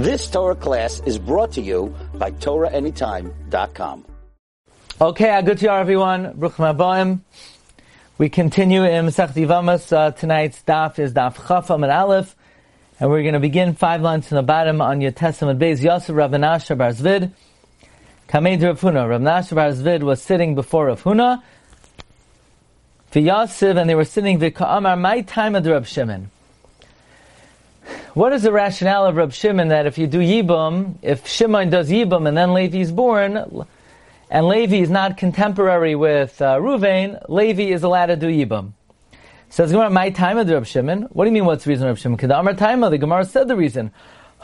This Torah class is brought to you by TorahAnytime.com. Okay, you everyone. Bruchim Abayim. We continue in Masech Divamas. Uh, tonight's daf is daf Chafam and Aleph. And we're going to begin five lines from the bottom on your Testament base. Yosef Rabban Asher Bar Zvid. Kamed Rav Huna. Rav was sitting before Rav Huna. Yosef, and they were sitting Amar my time of Rab Shimon. What is the rationale of Rab Shimon that if you do Yibum, if Shimon does Yibum and then Levi is born, and Levi is not contemporary with uh, Ruvain, Levi is allowed to do Yibum. Says Gemara, my time of the Rab Shimon. What do you mean? What's the reason of Rab Shimon? Because Amar time the Gemara said the reason.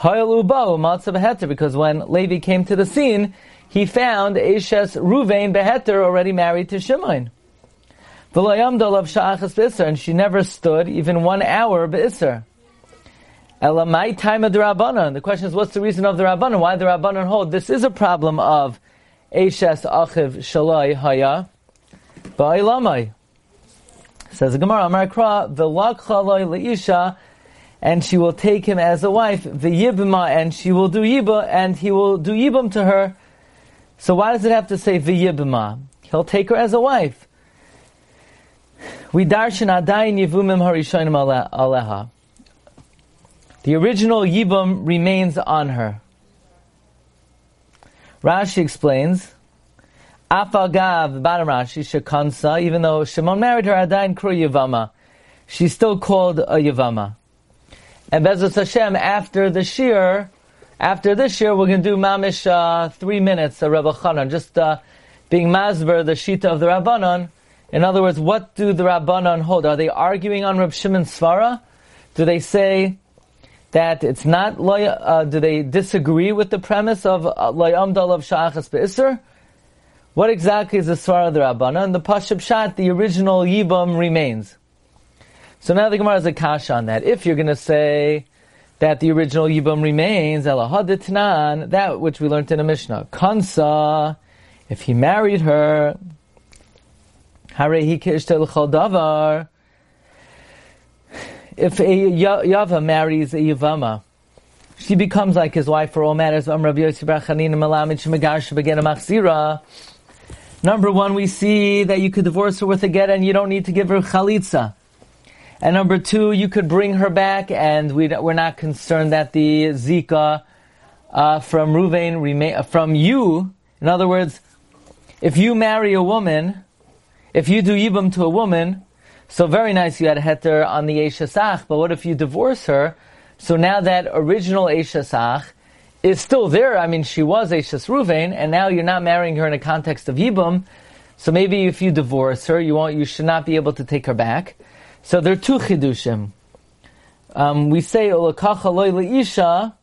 Because when Levi came to the scene, he found Eshes Ruvain Beheter already married to Shimon. And she never stood even one hour be'isr. My time of the Rabbanon. The question is, what's the reason of the Rabbanon? Why the Rabbanon hold? This is a problem of Eshes Achiv Shalai Haya Ba'ilamai. Says the Gemara, Amar Kra, V'lakchaloi le'isha, and she will take him as a wife, v'yibma, and she will do yiba, and he will do yibam to her. So why does it have to say v'yibma? He'll take her as a wife. We darshan adayin yivumim harishonim aleha. The original yibum remains on her. Rashi explains, Afagav, the bottom Rashi, Shekansa, even though Shimon married her, Adain Kru Yavama. She's still called a Yavama. And Bezos Hashem, after the Shir, after this year, we're going to do Mamish uh, three minutes of Rebbe Chanan, just uh, being Masber, the Shita of the Rabbanon. In other words, what do the Rabbanon hold? Are they arguing on Reb Shimon Svara? Do they say that it's not, uh, do they disagree with the premise of Loyamdal of Sha'achas Be'isr? What exactly is the Svara of the Rabbana? And the Pashab Shat, the original Yibam remains. So now the Gemara has a kasha on that. If you're going to say that the original Yibam remains, Elahaditnan, that which we learned in the Mishnah, Kansa, if he married her, Harehi Kishtel Davar, if a Yava marries a Yavama, she becomes like his wife for all matters. Number one, we see that you could divorce her with a get and you don't need to give her chalitza. And number two, you could bring her back and we, are not concerned that the zika uh, from Ruvain remain from you. In other words, if you marry a woman, if you do yibam to a woman, so very nice you had a heter on the Eshasach, but what if you divorce her? So now that original Eshasach is still there. I mean, she was a Ruvain, and now you're not marrying her in a context of Yibum. So maybe if you divorce her, you won't, you should not be able to take her back. So there are two chidushim. Um, we say isha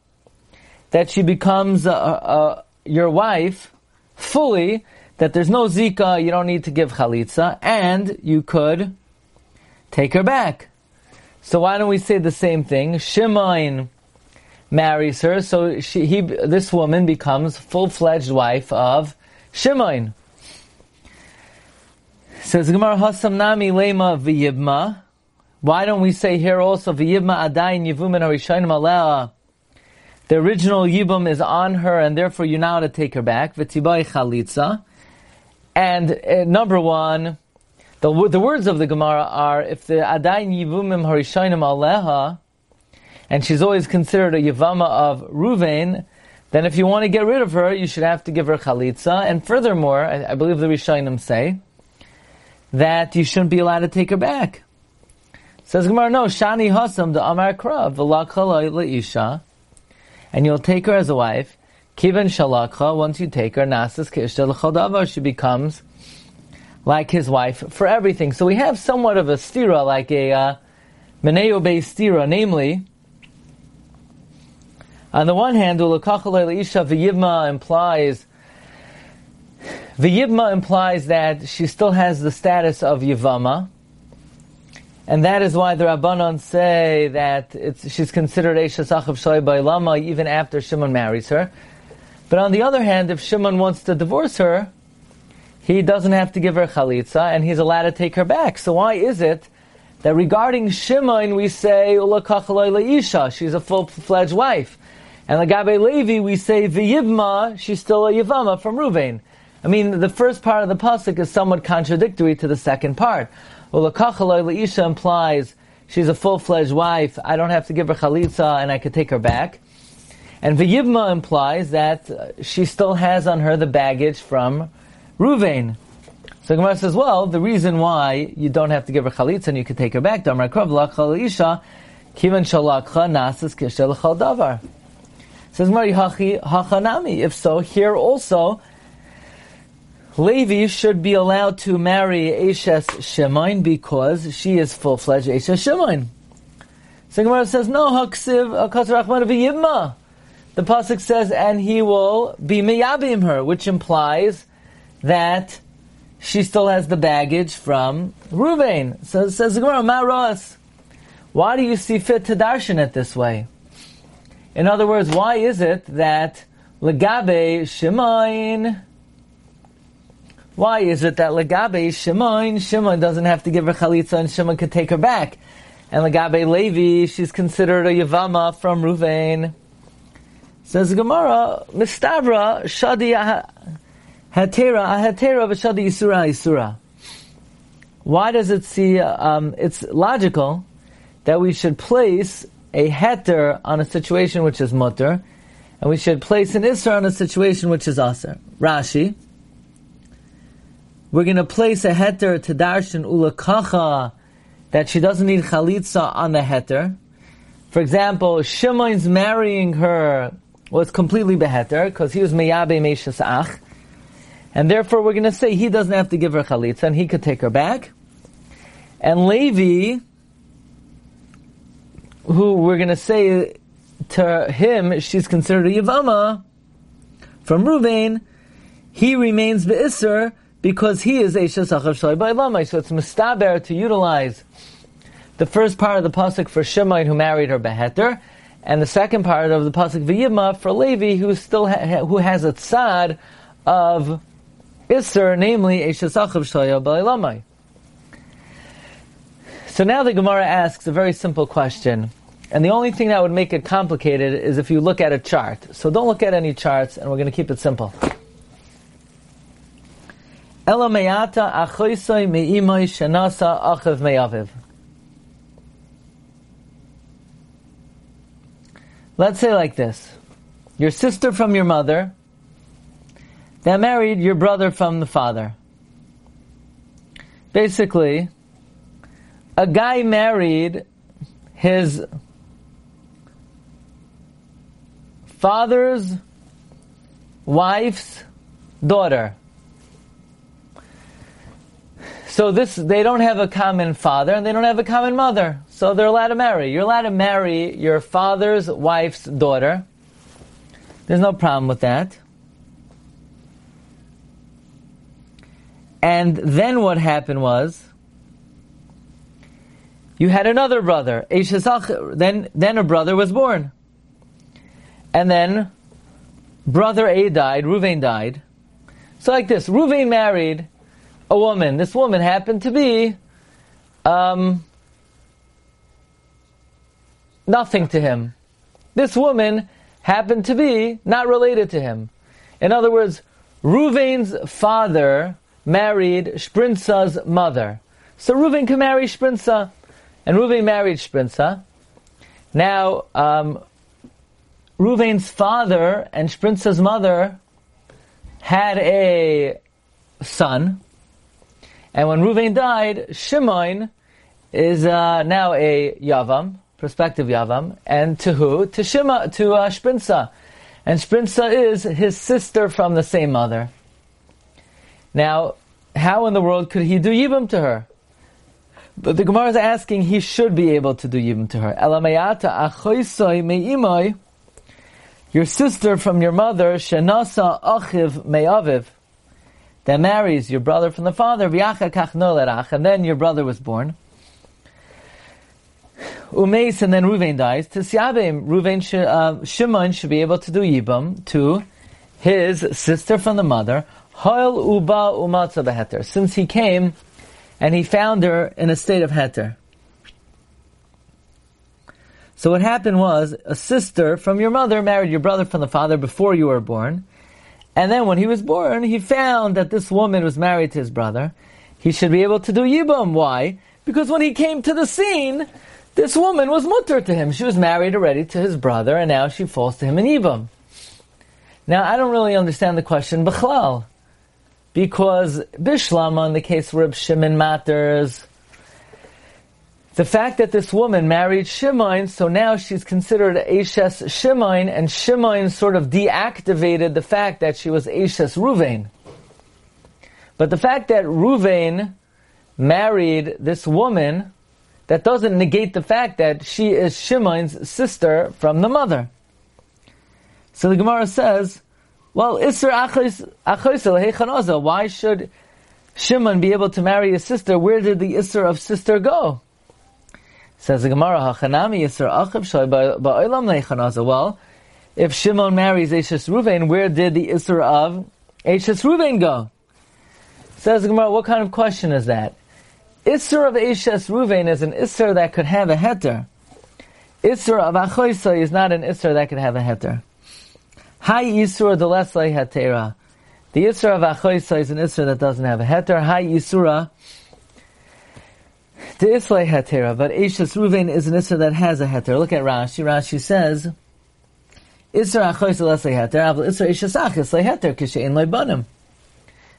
that she becomes uh, uh, your wife fully. That there's no zika, you don't need to give chalitza, and you could take her back. So why don't we say the same thing? Shimon marries her, so she, he, this woman becomes full-fledged wife of Shimon. Says Gemara Hasam Nami Lema V'Yibma. Why don't we say here also V'Yibma Adayin Yivumin Harishanim Alea? The original Yibum is on her, and therefore you now to take her back. V'Tibai Chalitza. And uh, number one, the, the words of the Gemara are, if the Adayin Yivumim Harishanim Aleha, and she's always considered a Yavama of Ruvain, then if you want to get rid of her, you should have to give her Chalitza. And furthermore, I, I believe the Rishonim say, that you shouldn't be allowed to take her back. Says Gemara, no, Shani Hasam the Amar Krav, Isha, and you'll take her as a wife. Kivan Shalakha, once you take her, Nasas Kishta she becomes like his wife for everything. So we have somewhat of a stira, like a uh, based stira, namely, on the one hand, Isha v'yivma implies v'yivma implies that she still has the status of yivama, and that is why the Rabbanon say that she's considered Esha Sachav by Lama even after Shimon marries her. But on the other hand, if Shimon wants to divorce her, he doesn't have to give her chalitza, and he's allowed to take her back. So why is it that regarding Shimon we say Isha, she's a full-fledged wife, And Lagabe Levi, we say V'yibma, she's still a Yivama from Ruvain. I mean, the first part of the pasuk is somewhat contradictory to the second part. Leisha implies she's a full-fledged wife, I don't have to give her chalitza and I could take her back. And V'yibma implies that she still has on her the baggage from Ruvain. So Gemara says, well, the reason why you don't have to give her chalitza and you can take her back, Damar Krav Isha, Kivan Shalakha Nasas Kishel Davar. Says Mari Hachi Hachanami. If so, here also, Levi should be allowed to marry Eshes Shemain because she is full fledged Eshes Shemain. So Gemara says, no, Haksiv Akas Rachman V'yibma. The pasuk says, and he will be miyabim her, which implies that she still has the baggage from Ruvain. So it says Gemara, Maros. Why do you see fit to darshan it this way? In other words, why is it that legabe Shemain? Why is it that legabe Shemain, Shemain doesn't have to give her chalitza and Shemain could take her back? And legabe Levi, she's considered a yavama from Ruvain. Says Gemara, Mistavra Shadi Hatera, Hatera v'shadi Yisura Yisura. Why does it see, um, it's logical that we should place a heter on a situation which is mutter, and we should place an isra on a situation which is aser. Rashi, we're going to place a heter to darshan ulakacha that she doesn't need chalitza on the heter. For example, Shimon's marrying her was completely beheter because he was meyabe meishas ach. And therefore, we're going to say he doesn't have to give her chalitza, and he could take her back. And Levi, who we're going to say to him, she's considered a yavama from Ruvain, he remains the be'isr because he is Eisha Sachav Shalai Ba'ilamai. So it's mustaber to utilize the first part of the pasuk for Shemain who married her beheter, and the second part of the pasuk v'yima for Levi who still ha- who has a tzad of Isser, namely Eshasachav Shaya Balilamai. So now the Gemara asks a very simple question. And the only thing that would make it complicated is if you look at a chart. So don't look at any charts, and we're going to keep it simple. Achoisoi me'imoi shenasa achav. Let's say like this. Your sister from your mother that married your brother from the father. Basically, a guy married his father's wife's daughter. So this, they don't have a common father and they don't have a common mother. So they're allowed to marry. You're allowed to marry your father's wife's daughter. There's no problem with that. And then what happened was, you had another brother. Then, then a brother was born. And then brother A died, Ruvain died. So like this, Ruvain married a woman. This woman happened to be um, nothing to him. This woman happened to be not related to him. In other words, Ruvain's father married Shprinza's mother. So Reuven can marry Shprinza, and Reuven married Shprinza. Now, um, Reuven's father and Shprinza's mother had a son, and when Reuven died, Shimon is uh, now a Yavam, prospective Yavam, and to who? To Shima, to uh, Shprinza. And Shprinza is his sister from the same mother. Now, how in the world could he do yibum to her? But the Gemara is asking he should be able to do yibum to her. Elamayata achoisoi me'imoi, your sister from your mother, shenasa achiv me'aviv, that marries your brother from the father, v'yacha kach nolerach, and then your brother was born. Umeis, and then Ruvain dies. To Siabim, Ruvain, uh, Shimon should be able to do yibum to his sister from the mother, Hoil uba umatza beheter. Since he came and he found her in a state of heter. So what happened was a sister from your mother married your brother from the father before you were born. And then when he was born, he found that this woman was married to his brother. He should be able to do Yibam. Why? Because when he came to the scene, this woman was mutter to him. She was married already to his brother, and now she falls to him in Yibam. Now, I don't really understand the question, Bechlal. Because Bishlama, in the case where Shimon matters, the fact that this woman married Shimon, so now she's considered Ashes Shimon, and Shimon sort of deactivated the fact that she was Ashes Ruvain. But the fact that Ruvain married this woman, that doesn't negate the fact that she is Shimon's sister from the mother. So the Gemara says, well, Isser Achos why should Shimon be able to marry his sister? Where did the Isser of sister go? Says the Gemara, Hachanami Isser Achav Shoy Ba'olam Leichanaza. Well, if Shimon marries Eshes Ruvain, where did the Isser of Eshes Ruvain go? Says the Gemara, what kind of question is that? Isser of Eshes Ruvain is an Isser that could have a heter. Isser of Achoisa is not an Isser that could have a heter. Hi Yisura Deleslei Hetera. The Yisra of Achoisa is an Isra that doesn't have a heter. Hi Yisura the Islay Hetera. But Eishas Ruvain is an Isra that has a heter. Look at Rashi. Rashi says, Isra Achoisa Leslei Heter. Avl Isra Eishas Ach Islay Heter Kishein Leibanim.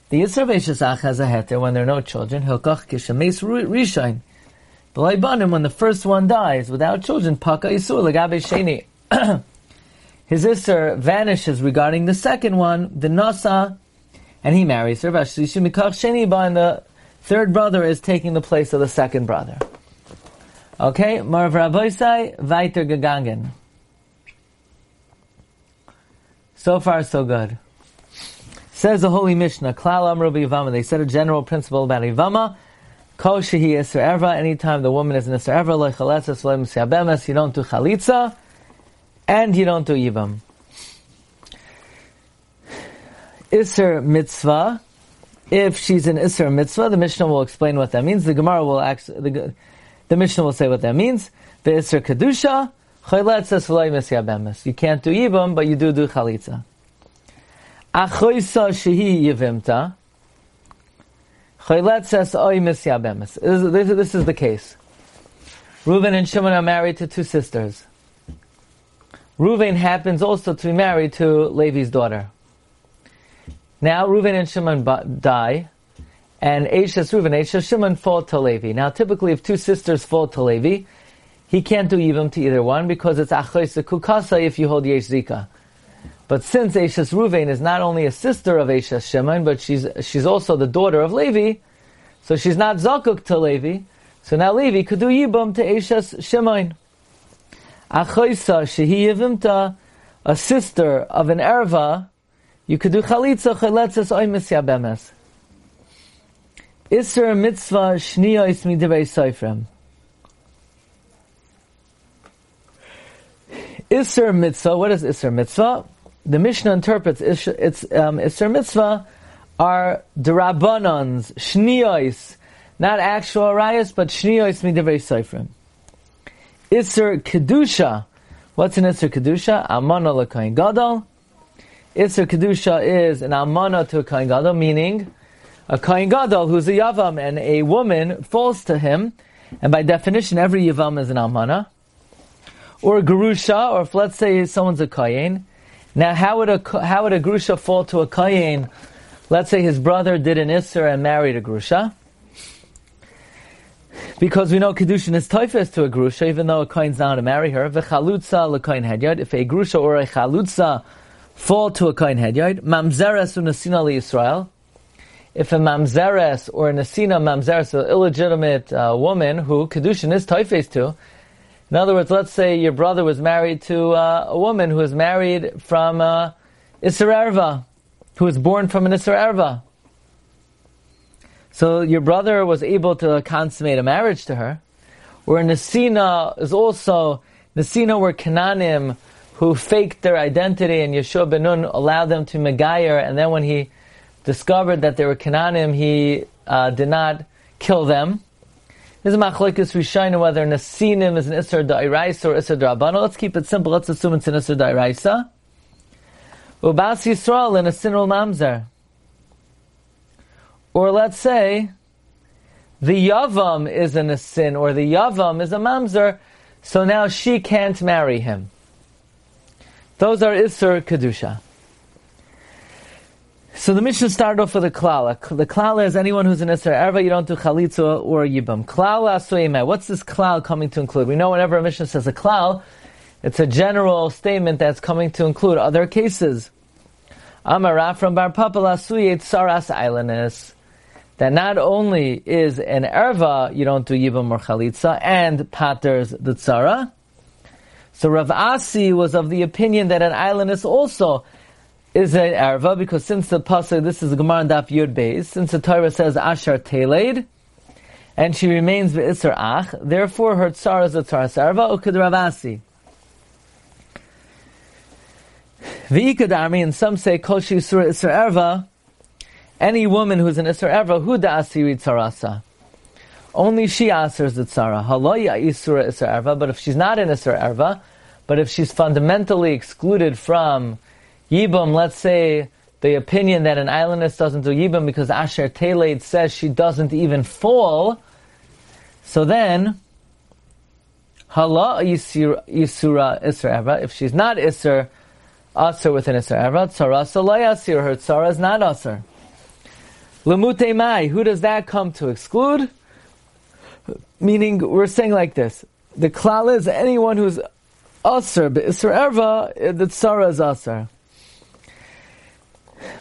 The Isra of Eishas Ach has a heter when there are no children. Hilkach Kishemes Rishain. The Leibanim, when the first one dies without children, Paka Isur Legabe Sheni. his Isser vanishes regarding the second one, the Nasa, and he marries her. And the third brother is taking the place of the second brother. Okay, Marv Rabbeisai, weiter gegangen. So far, so good. Says the Holy Mishnah, Klal Amru Yivama. They said a general principle about Yivama. Kol shehi Isser Erva. Anytime the woman is an like Chaletzas, you don't do Chalitza and you don't do Yivam. Isser mitzvah. If she's an Isser mitzvah, the Mishnah will explain what that means. The Gemara will actually, the, the Mishnah will say what that means. The Isser kedusha, you can't do Yivam, but you do do chalitza. Achoisa shehi yivimta. Oh, this is the case. Reuben and Shimon are married to two sisters. Reuven happens also to be married to Levi's daughter. Now Reuven and Shimon die, and Ashes Reuven, Ashes Shimon fall to Levi. Now typically if two sisters fall to Levi, he can't do Yibam to either one because it's Achos Kukasa if you hold Yesh Zika. But since Ashes Reuven is not only a sister of Ashes Shimon, but she's, she's also the daughter of Levi, so she's not Zakuk to Levi, so now Levi could do Yibam to Ashes Shimon. Achoisa shehi yivimta, a sister of an erva, you could do chalitza chaletzes oimis yabemes. Isser mitzvah shniyos midivei soifrem. Isser mitzvah, what is Isser mitzvah? The Mishnah interprets it's, it's um, Isser mitzvah are derabbanans, shniyos, not actual rayas, but shniyos midivei soifrem. Isser Kedusha. What's an Isser Kedusha? Almana l'kain gadol. Isser Kedusha is an almana to a kain gadol, meaning a kain gadol who's a yavam and a woman falls to him, and by definition every yavam is an almana. Or a gerusha, or if let's say someone's a kayin. Now how would a, how would a gerusha fall to a kayin? Let's say his brother did an Isser and married a gerusha. Because we know Kedushin is toifes to a grusha, even though a kohen's not to marry her. V'chalutza l'kohen hedyard. If a grusha or a chalutza fall to a kohen hedyard, mamzeres unasina Yisrael. If a mamzeres or a nasina mamzeres, an illegitimate uh, woman who Kedushin is toifes to, in other words, let's say your brother was married to uh, a woman who was married from uh, who was born from an Isser Erva. So your brother was able to consummate a marriage to her. Where Nasina is also, Nasina were Cananim who faked their identity and Yehoshua ben Nun allowed them to Megayer and then when he discovered that they were Cananim, he uh, did not kill them. This is machlokes Rishayna whether nasinim is an isser da'iraisa or isser da'rabana. Let's keep it simple. Let's assume it's an isser da'iraisa. Ubas Yisrael in a sinul mamzer. Or let's say the yavam is in a sin, or the yavam is a mamzer, so now she can't marry him. Those are isser kedusha. So the mission started off with a klala. The klala is anyone who's an Isser Erva, you don't do chalitza or yibam. Klala asuyime. What's this klal coming to include? We know whenever a Mishnah says a klal, it's a general statement that's coming to include other cases. Amara from Bar Papa Saras Islandness. That not only is an erva, you don't do yibam or chalitza, and paters the tzara. So Rav Asi was of the opinion that an islandness also is an erva because since the pasuk, this is Gemara and Daf Yud Beis, since the Torah says Ashar Teled, and she remains Isser Ach, therefore her tsar is a tzaras erva, ukid Ravasi. V'ikadami, and some say Kol Isser Erva, any woman who's an Isser Erva, who da asiri tzarasa. Only she answers the tzara. Haloya Isura Isser Erva, but if she's not in Isser Erva, but if she's fundamentally excluded from Yibam, let's say the opinion that an islandess doesn't do Yibam because Asher Teled says she doesn't even fall, so then, Hala Yisura Isra Evra, if she's not Isra, Asr within Isra Evra, Tzara Salayasir, her Tzara is not Asr. Lemute Mai, who does that come to exclude? Meaning, we're saying like this. The klal is anyone who's Asr, but Isra Erva, eh, the Tzara is Asr.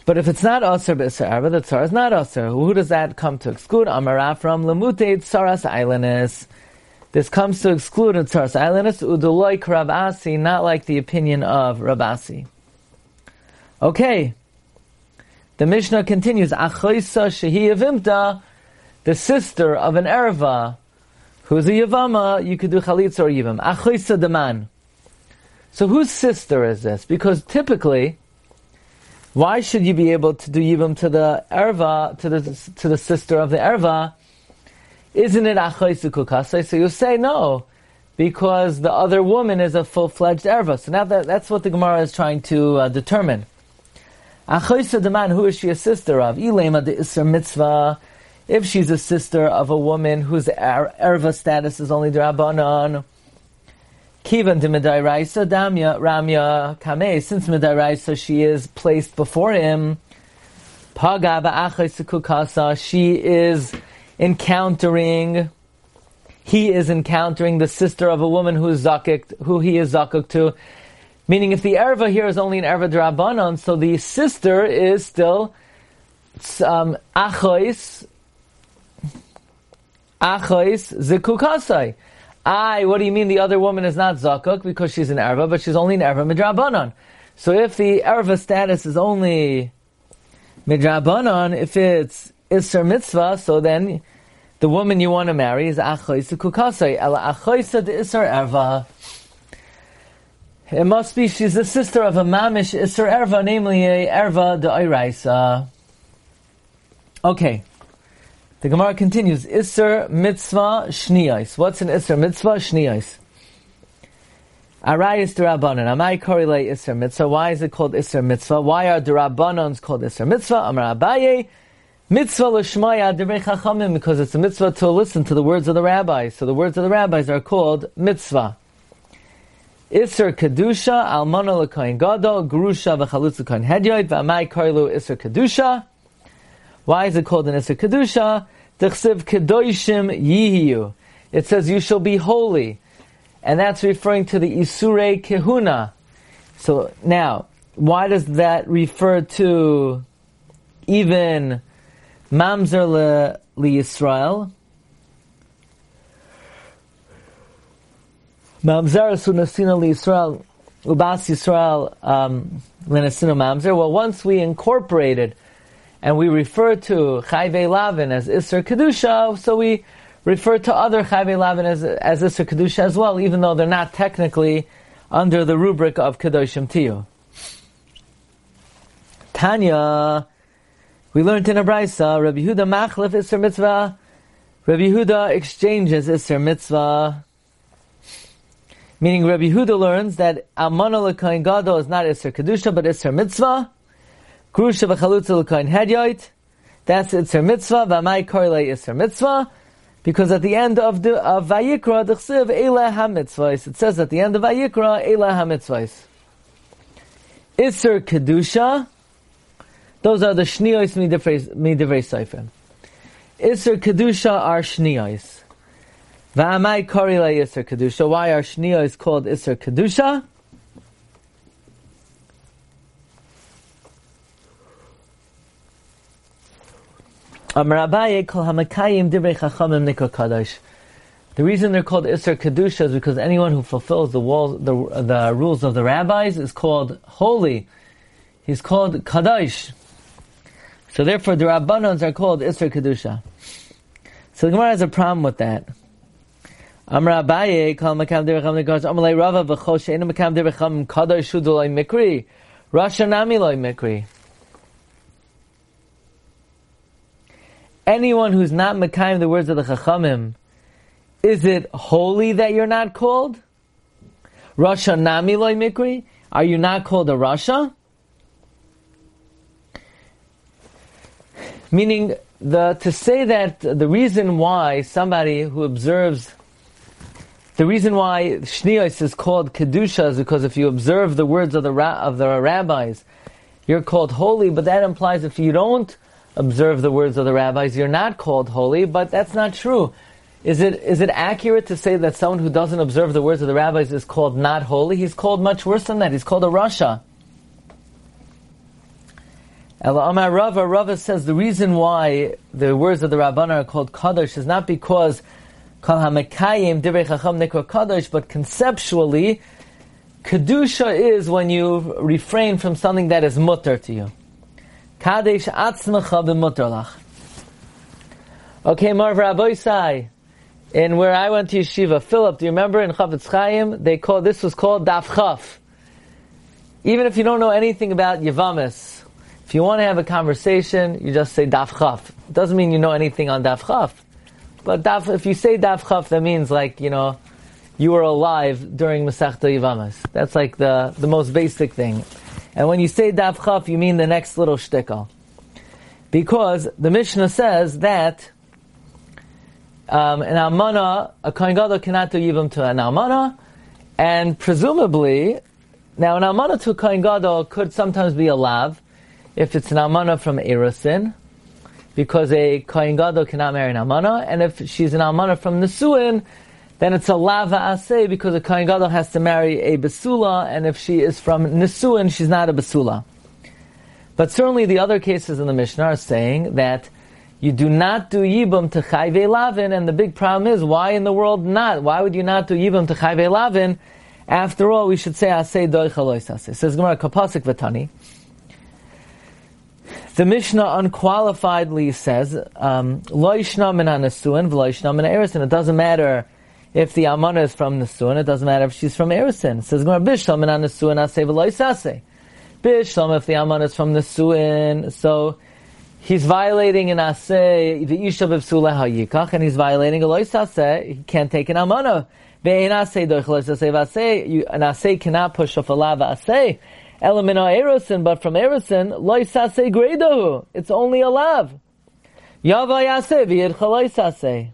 But if it's not Aser B'Isar the Tzara is not Aser. Who does that come to exclude? Amara from Lemute Tzaras Islandus. This comes to exclude a Tzaras Islandus, Uduloi Rabasi, not like the opinion of Rabasi. Okay. The Mishnah continues, Achoisa Shehi Avimta, the sister of an Erva, who's a Yavama, you could do Chalitza or Yivam. Achoisa Daman. So whose sister is this? Because typically, why should you be able to do yibum to the erva, to the to the sister of the erva? Isn't it achoy So you say no, because the other woman is a full fledged erva. So now that, that's what the Gemara is trying to uh, determine. Achoy the man, who is she a sister of? Ilema de isra mitzvah. If she's a sister of a woman whose er, erva status is only drabanan, Kivan to Medairaisa Damya Ramya Kame, since Medairaisa she is placed before him, Paga Ba'achai she is encountering he is encountering the sister of a woman who is zakik, who he is zakuk to. Meaning, if the erva here is only an erva drabanan, so the sister is still um, achois, achois zikukasai. I, what do you mean the other woman is not zakuk? Because she's an erva, but she's only an erva midrabanan. So if the erva status is only midrabanan, if it's isser mitzvah, so then the woman you want to marry is achoisa kukasai, ela achoisa de isser erva. It must be she's the sister of a mamish isser erva, namely a erva de iraisa. Okay. The Gemara continues, Isser mitzvah shniyais. What's an Isser mitzvah shniyais? Arayis derabanan. Amai korele Isser mitzvah. Why is it called Isser mitzvah? Why are derabanans called Isser mitzvah? Amar Abaye. Mitzvah l'shmaya devrei chachamim. Because it's a mitzvah to listen to the words of the rabbis. So the words of the rabbis are called mitzvah. Isser kedusha almana l'koyin gadol grusha v'chalutz l'koyin hedyoid v'amai korelu Isser kedusha. Why is it called an Isser kedusha? Tichsiv kedoshim yihiyu. It says you shall be holy. And that's referring to the Isure Kehuna. So now, why does that refer to even Mamzer le, Yisrael? Mamzer ubas Yisrael um, Mamzer. Well, once we incorporated and we refer to Chayve Lavin as Isser Kedusha, so we refer to other Chayve Lavin as, as Isser Kedusha as well, even though they're not technically under the rubric of Kedoshim Tiyu. Tanya, we learned in a brisa, Rabbi Yehuda Machlef Isser Mitzvah Rabbi Yehuda exchanges Isser Mitzvah, meaning Rabbi Yehuda learns that Almana L'Koin Gadol is not Isser Kedusha, but Isser Mitzvah. Grusha V'Chalutza L'Koin Hedyoit, that's Isser Mitzvah, V'amai Korle Isser Mitzvah, because at the end of the of Vayikra, the Chsiv Eila HaMitzvahs, it says at the end of Vayikra, Eila HaMitzvahs. Isser Kedusha, those are the Shniyos Midivrei Seifim. Isser Kedusha are Shniyos. Va'amai Kori La Isser Kedusha. Why are Shniyos called Isser Kedusha? The reason they're called Isser Kedusha is because anyone who fulfills the, walls, the, the rules of the rabbis is called holy. He's called Kadash. So therefore the Rabbanons are called Isser Kedusha. So the Gemara has a problem with that. Amar Abaye, Kal Makam Derecham Nikosh, Amalei Rava Makam Mikri, Loi Mikri. anyone who's not Mekayim the words of the Chachamim, is it holy that you're not called? Rasha Nami Loy Mikri? Are you not called a Rasha? Meaning, the, to say that the reason why somebody who observes, the reason why Shniyos is called Kedusha is because if you observe the words of the, of the rabbis, you're called holy, but that implies if you don't observe the words of the rabbis, you're not called holy, but that's not true. Is it, is it accurate to say that someone who doesn't observe the words of the rabbis is called not holy? He's called much worse than that. He's called a Rasha. Ela Amar Rava, Rava says the reason why the words of the Rabbanan are called Kadosh is not because But conceptually, Kedusha is when you refrain from something that is mutter to you. Kadesh atzmacha. Okay, Marv Rabbi in where I went to yeshiva, Philip, do you remember in Chafetz Chaim, they call, this was called Daf Chaf. Even if you don't know anything about Yavamis, if you want to have a conversation, you just say Daf Chaf. It doesn't mean you know anything on Daf Chaf. But daf, if you say Daf Chaf, that means like, you know, you were alive during Masechta Yavamis. That's like the, the most basic thing. And when you say Daf Chaf, you mean the next little shtickle. Because the Mishnah says that um, an almana, a kohen gadol cannot do yibum to an almana, and presumably, now an almana to a kohen gadol could sometimes be a lav, if it's an almana from Erosin, because a kohen gadol cannot marry an almana, and if she's an almana from Nesuin, then it's a lava asay because a kohen gadol has to marry a basula, and if she is from Nisuin, she's not a basula. But certainly the other cases in the Mishnah are saying that you do not do yibum to chayve lavin, and the big problem is why in the world not? Why would you not do yibum to chayve lavin? After all, we should say asay doy chalois asay. Says Gemara kapasik vatani. The Mishnah unqualifiedly says, um, lo min v'lo min ha It doesn't matter if the Almana is from Nesuin, it doesn't matter if she's from Erisin. It says, Bishlam and Nesuin Aseh V'loisase. Bishlam, if the Almana is from Nesuin, so he's violating an Aseh, the Isha B'Psula HaYikach, and he's violating a Loisase, he can't take an Almana. Ve'en Aseh Loisase V'Aseh, an Aseh cannot push off a lava Aseh. Elamina Erosin, but from Erosin, Loisase Gredahu. It's only a lav. Yava Yaseh V'yed Chaloisase.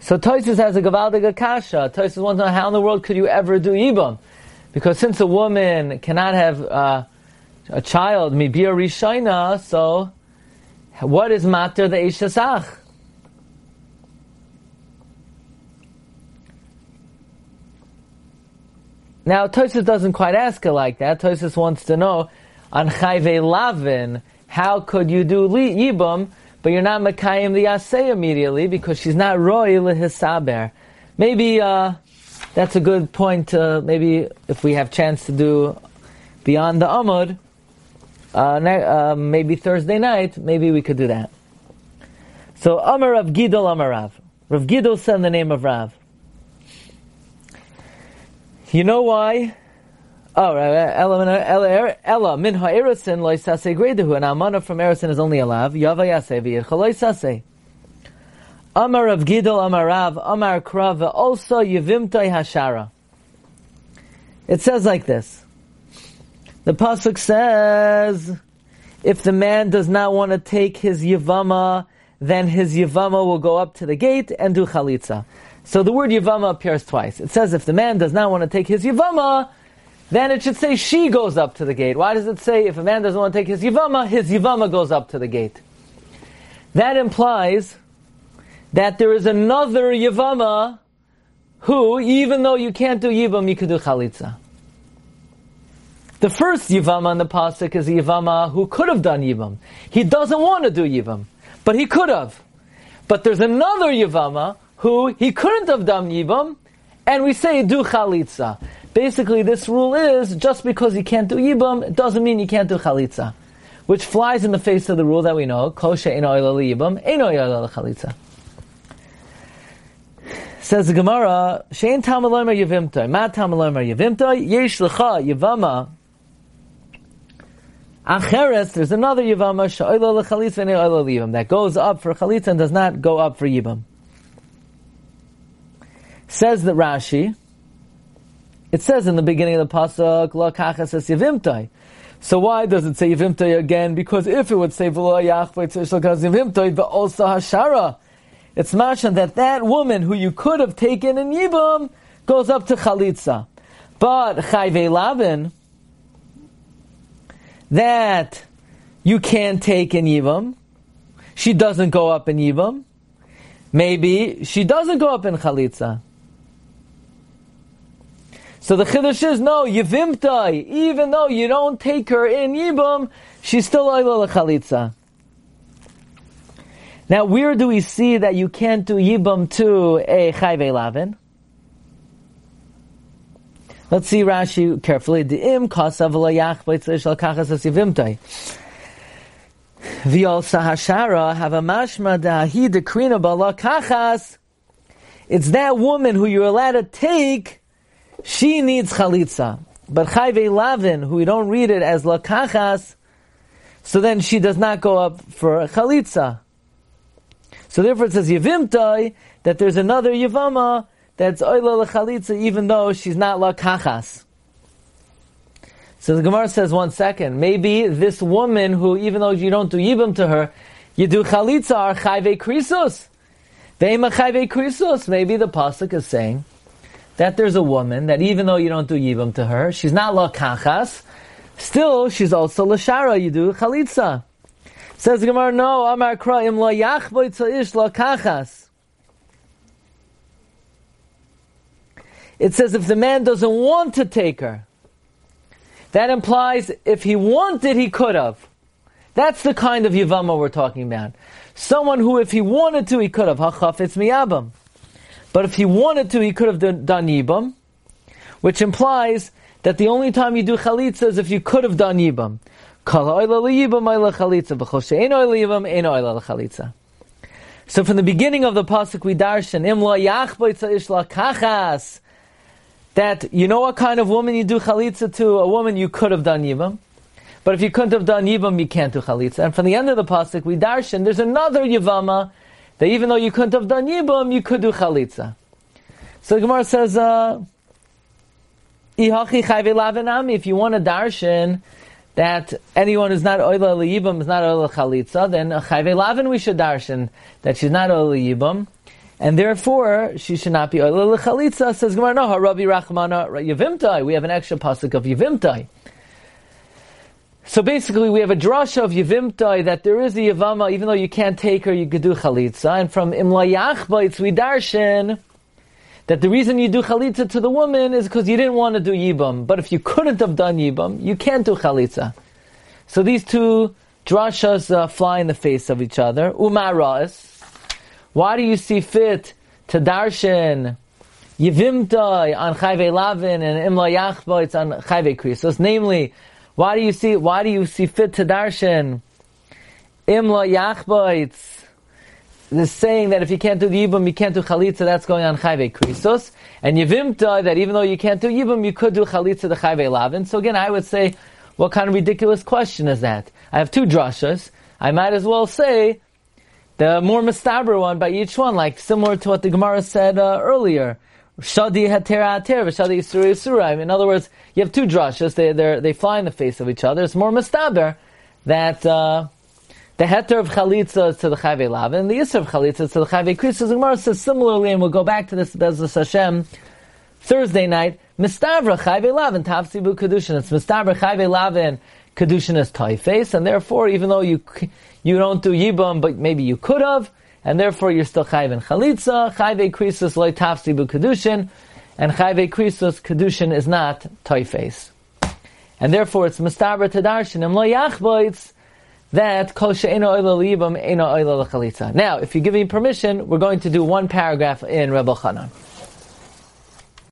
So Tosis has a Gavaldiga Kasha. Tosis wants to know how in the world could you ever do Yibam? Because since a woman cannot have uh, a child, Mibir Rishaina, so what is Mater the Ishasach? Now Tosis doesn't quite ask it like that. Tosis wants to know on Chayve Lavin, how could you do Yibam? but you're not Makayim the Yaseh immediately because she's not Roy Lehisaber. Maybe uh, that's a good point. To, maybe if we have chance to do beyond the Amud, uh, ne- uh, maybe Thursday night, maybe we could do that. So Amar Rav Gidol Amar Rav. Rav Gidol said the name of Rav. You know why? Oh, Ella, Ella, min ha'erisin loisase gredehu, and almana from erisin is only a lav. Yava yase v'yircha loisase. Amar of Gidol, Amar Rav, Amar Krav, also Yevimtai Hashara. It says like this. The Pasuk says, if the man does not want to take his Yavama, then his Yavama will go up to the gate and do Chalitza. So the word Yavama appears twice. It says if the man does not want to take his Yavama, then it should say she goes up to the gate. Why does it say if a man doesn't want to take his Yavama, his Yavama goes up to the gate? That implies that there is another Yavama who, even though you can't do Yivam, you could do Chalitza. The first Yivama in the Pasuk is a Yivama who could have done Yivam. He doesn't want to do Yivam, but he could have. But there's another Yivama who he couldn't have done Yivam, and we say do Chalitza. Basically, this rule is just because you can't do Yibam, it doesn't mean you can't do Chalitza. Which flies in the face of the rule that we know, Kosha Eino Yibam, Eino Chalitza. Says the Gemara, Shein Tamalomer Yevimtai, Ma Tamalomer Yevimtai, Yesh Lecha Yevama. Acheres, there's another Lechalitza and Yivam, that goes up for Chalitza and does not go up for Yivam. Says the Rashi, it says in the beginning of the Pasuk, La Kachas Es Yevimtai. So why does it say Yevimtai again? Because if it would say V'lo Yachvay Tzishal Kaz Yevimtai, but also Hashara, it's mashon that that woman who you could have taken in Yibam goes up to Chalitza. But Chayve Lavin, that you can't take in Yibam, she doesn't go up in Yibam. Maybe she doesn't go up in Chalitza. So the Chiddush is, no, Yivimtai, even though you don't take her in Yibam, she's still Oila Chalitza. Now, where do we see that you can't do Yibam to a Chayve Lavin? Let's see Rashi carefully. The im kasav layach b'tzishal kachas asivimtai. V'al sahashara have a mashma dahi dekrina bala kachas. It's that woman who you're allowed to take. She needs chalitza, but chayve lavin, who we don't read it as lakachas, so then she does not go up for chalitza. So therefore it says Yevimtai, that there's another Yevama that's Oila Lechalitza, even though she's not La Kachas. So the Gemara says, one second, maybe this woman who, even though you don't do Yibam to her, you do Chalitza or Chayve Krisus. Veima Chayve Krisus. Maybe the Pasuk is saying that there's a woman that even though you don't do Yibam to her, she's not La Kachas, still she's also Lashara, you do Chalitza. Says the Gemara, no, Amar Kraim lo yachboy tzaish lo It says if the man doesn't want to take her, that implies if he wanted, he could have. That's the kind of Yavama we're talking about. Someone who, if he wanted to, he could have. Hachafetz miyabam. But if he wanted to, he could have done, Yibam, which implies that the only time you do Chalitza is if you could have done Yibam. So from the beginning of the pasuk we darshan imla kachas that you know what kind of woman you do chalitza to a woman you could have done yivam, but if you couldn't have done yivam you can't do chalitza. And from the end of the pasuk we darshan there's another yivama that even though you couldn't have done yivam you could do chalitza. So the Gemara says, uh, if you want to darshan that anyone who's not oila liyibam is not oila chalitza, then a chayve lavin we should darshan that she's not oila yibam, and therefore she should not be oila chalitza. Says Gemara, no, Rabbi Rachmana yivimtai. We have an extra pasuk of yivimtai. So basically, we have a drasha of yivimtai that there is a yivama, even though you can't take her, you could do chalitza, and from imlayach we darshan that the reason you do chalitza to the woman is because you didn't want to do yibam. But if you couldn't have done yibam, you can't do chalitza. So these two drashas uh, fly in the face of each other. Umaras. Why do you see fit to darshan yivimtai on chayve lavin and imla yachboitz on chayve krisos? Namely, why do you see why do you see fit to darshan imla yachboitz The saying that if you can't do the Yibum, you can't do Chalitza, that's going on Chayve Krisos. And Yevimta, that even though you can't do Yibum, you could do Chalitza the Chayve Lavin. So again, I would say, what kind of ridiculous question is that? I have two drashas. I might as well say the more mistaber one by each one, like similar to what the Gemara said uh, earlier. Shadi hatera hater, shadi isura isura. In other words, you have two drashas, they, they fly in the face of each other. It's more mistaber that, uh, the heter of chalitza is to the chayve lavin, and the yisr of chalitza is to the chayve krisos. The Gemara says similarly, and we'll go back to this Bezos Hashem Thursday night. Mistavra chayve lavin tafsibu kedushin. It's mistavra chayve lavin kedushin is taifes, and therefore, even though you you don't do yibam, but maybe you could have, and therefore you're still chayve in chalitza. Chayve krisos loy tafsibu kedushin, and chayve krisus kedushin is not taifes, and therefore it's mistavra tadarshin im lo yachboitz that kol she'ena oila liyibam ena oila. Now, if you give me permission, we're going to do one paragraph in Rebbe Chanan.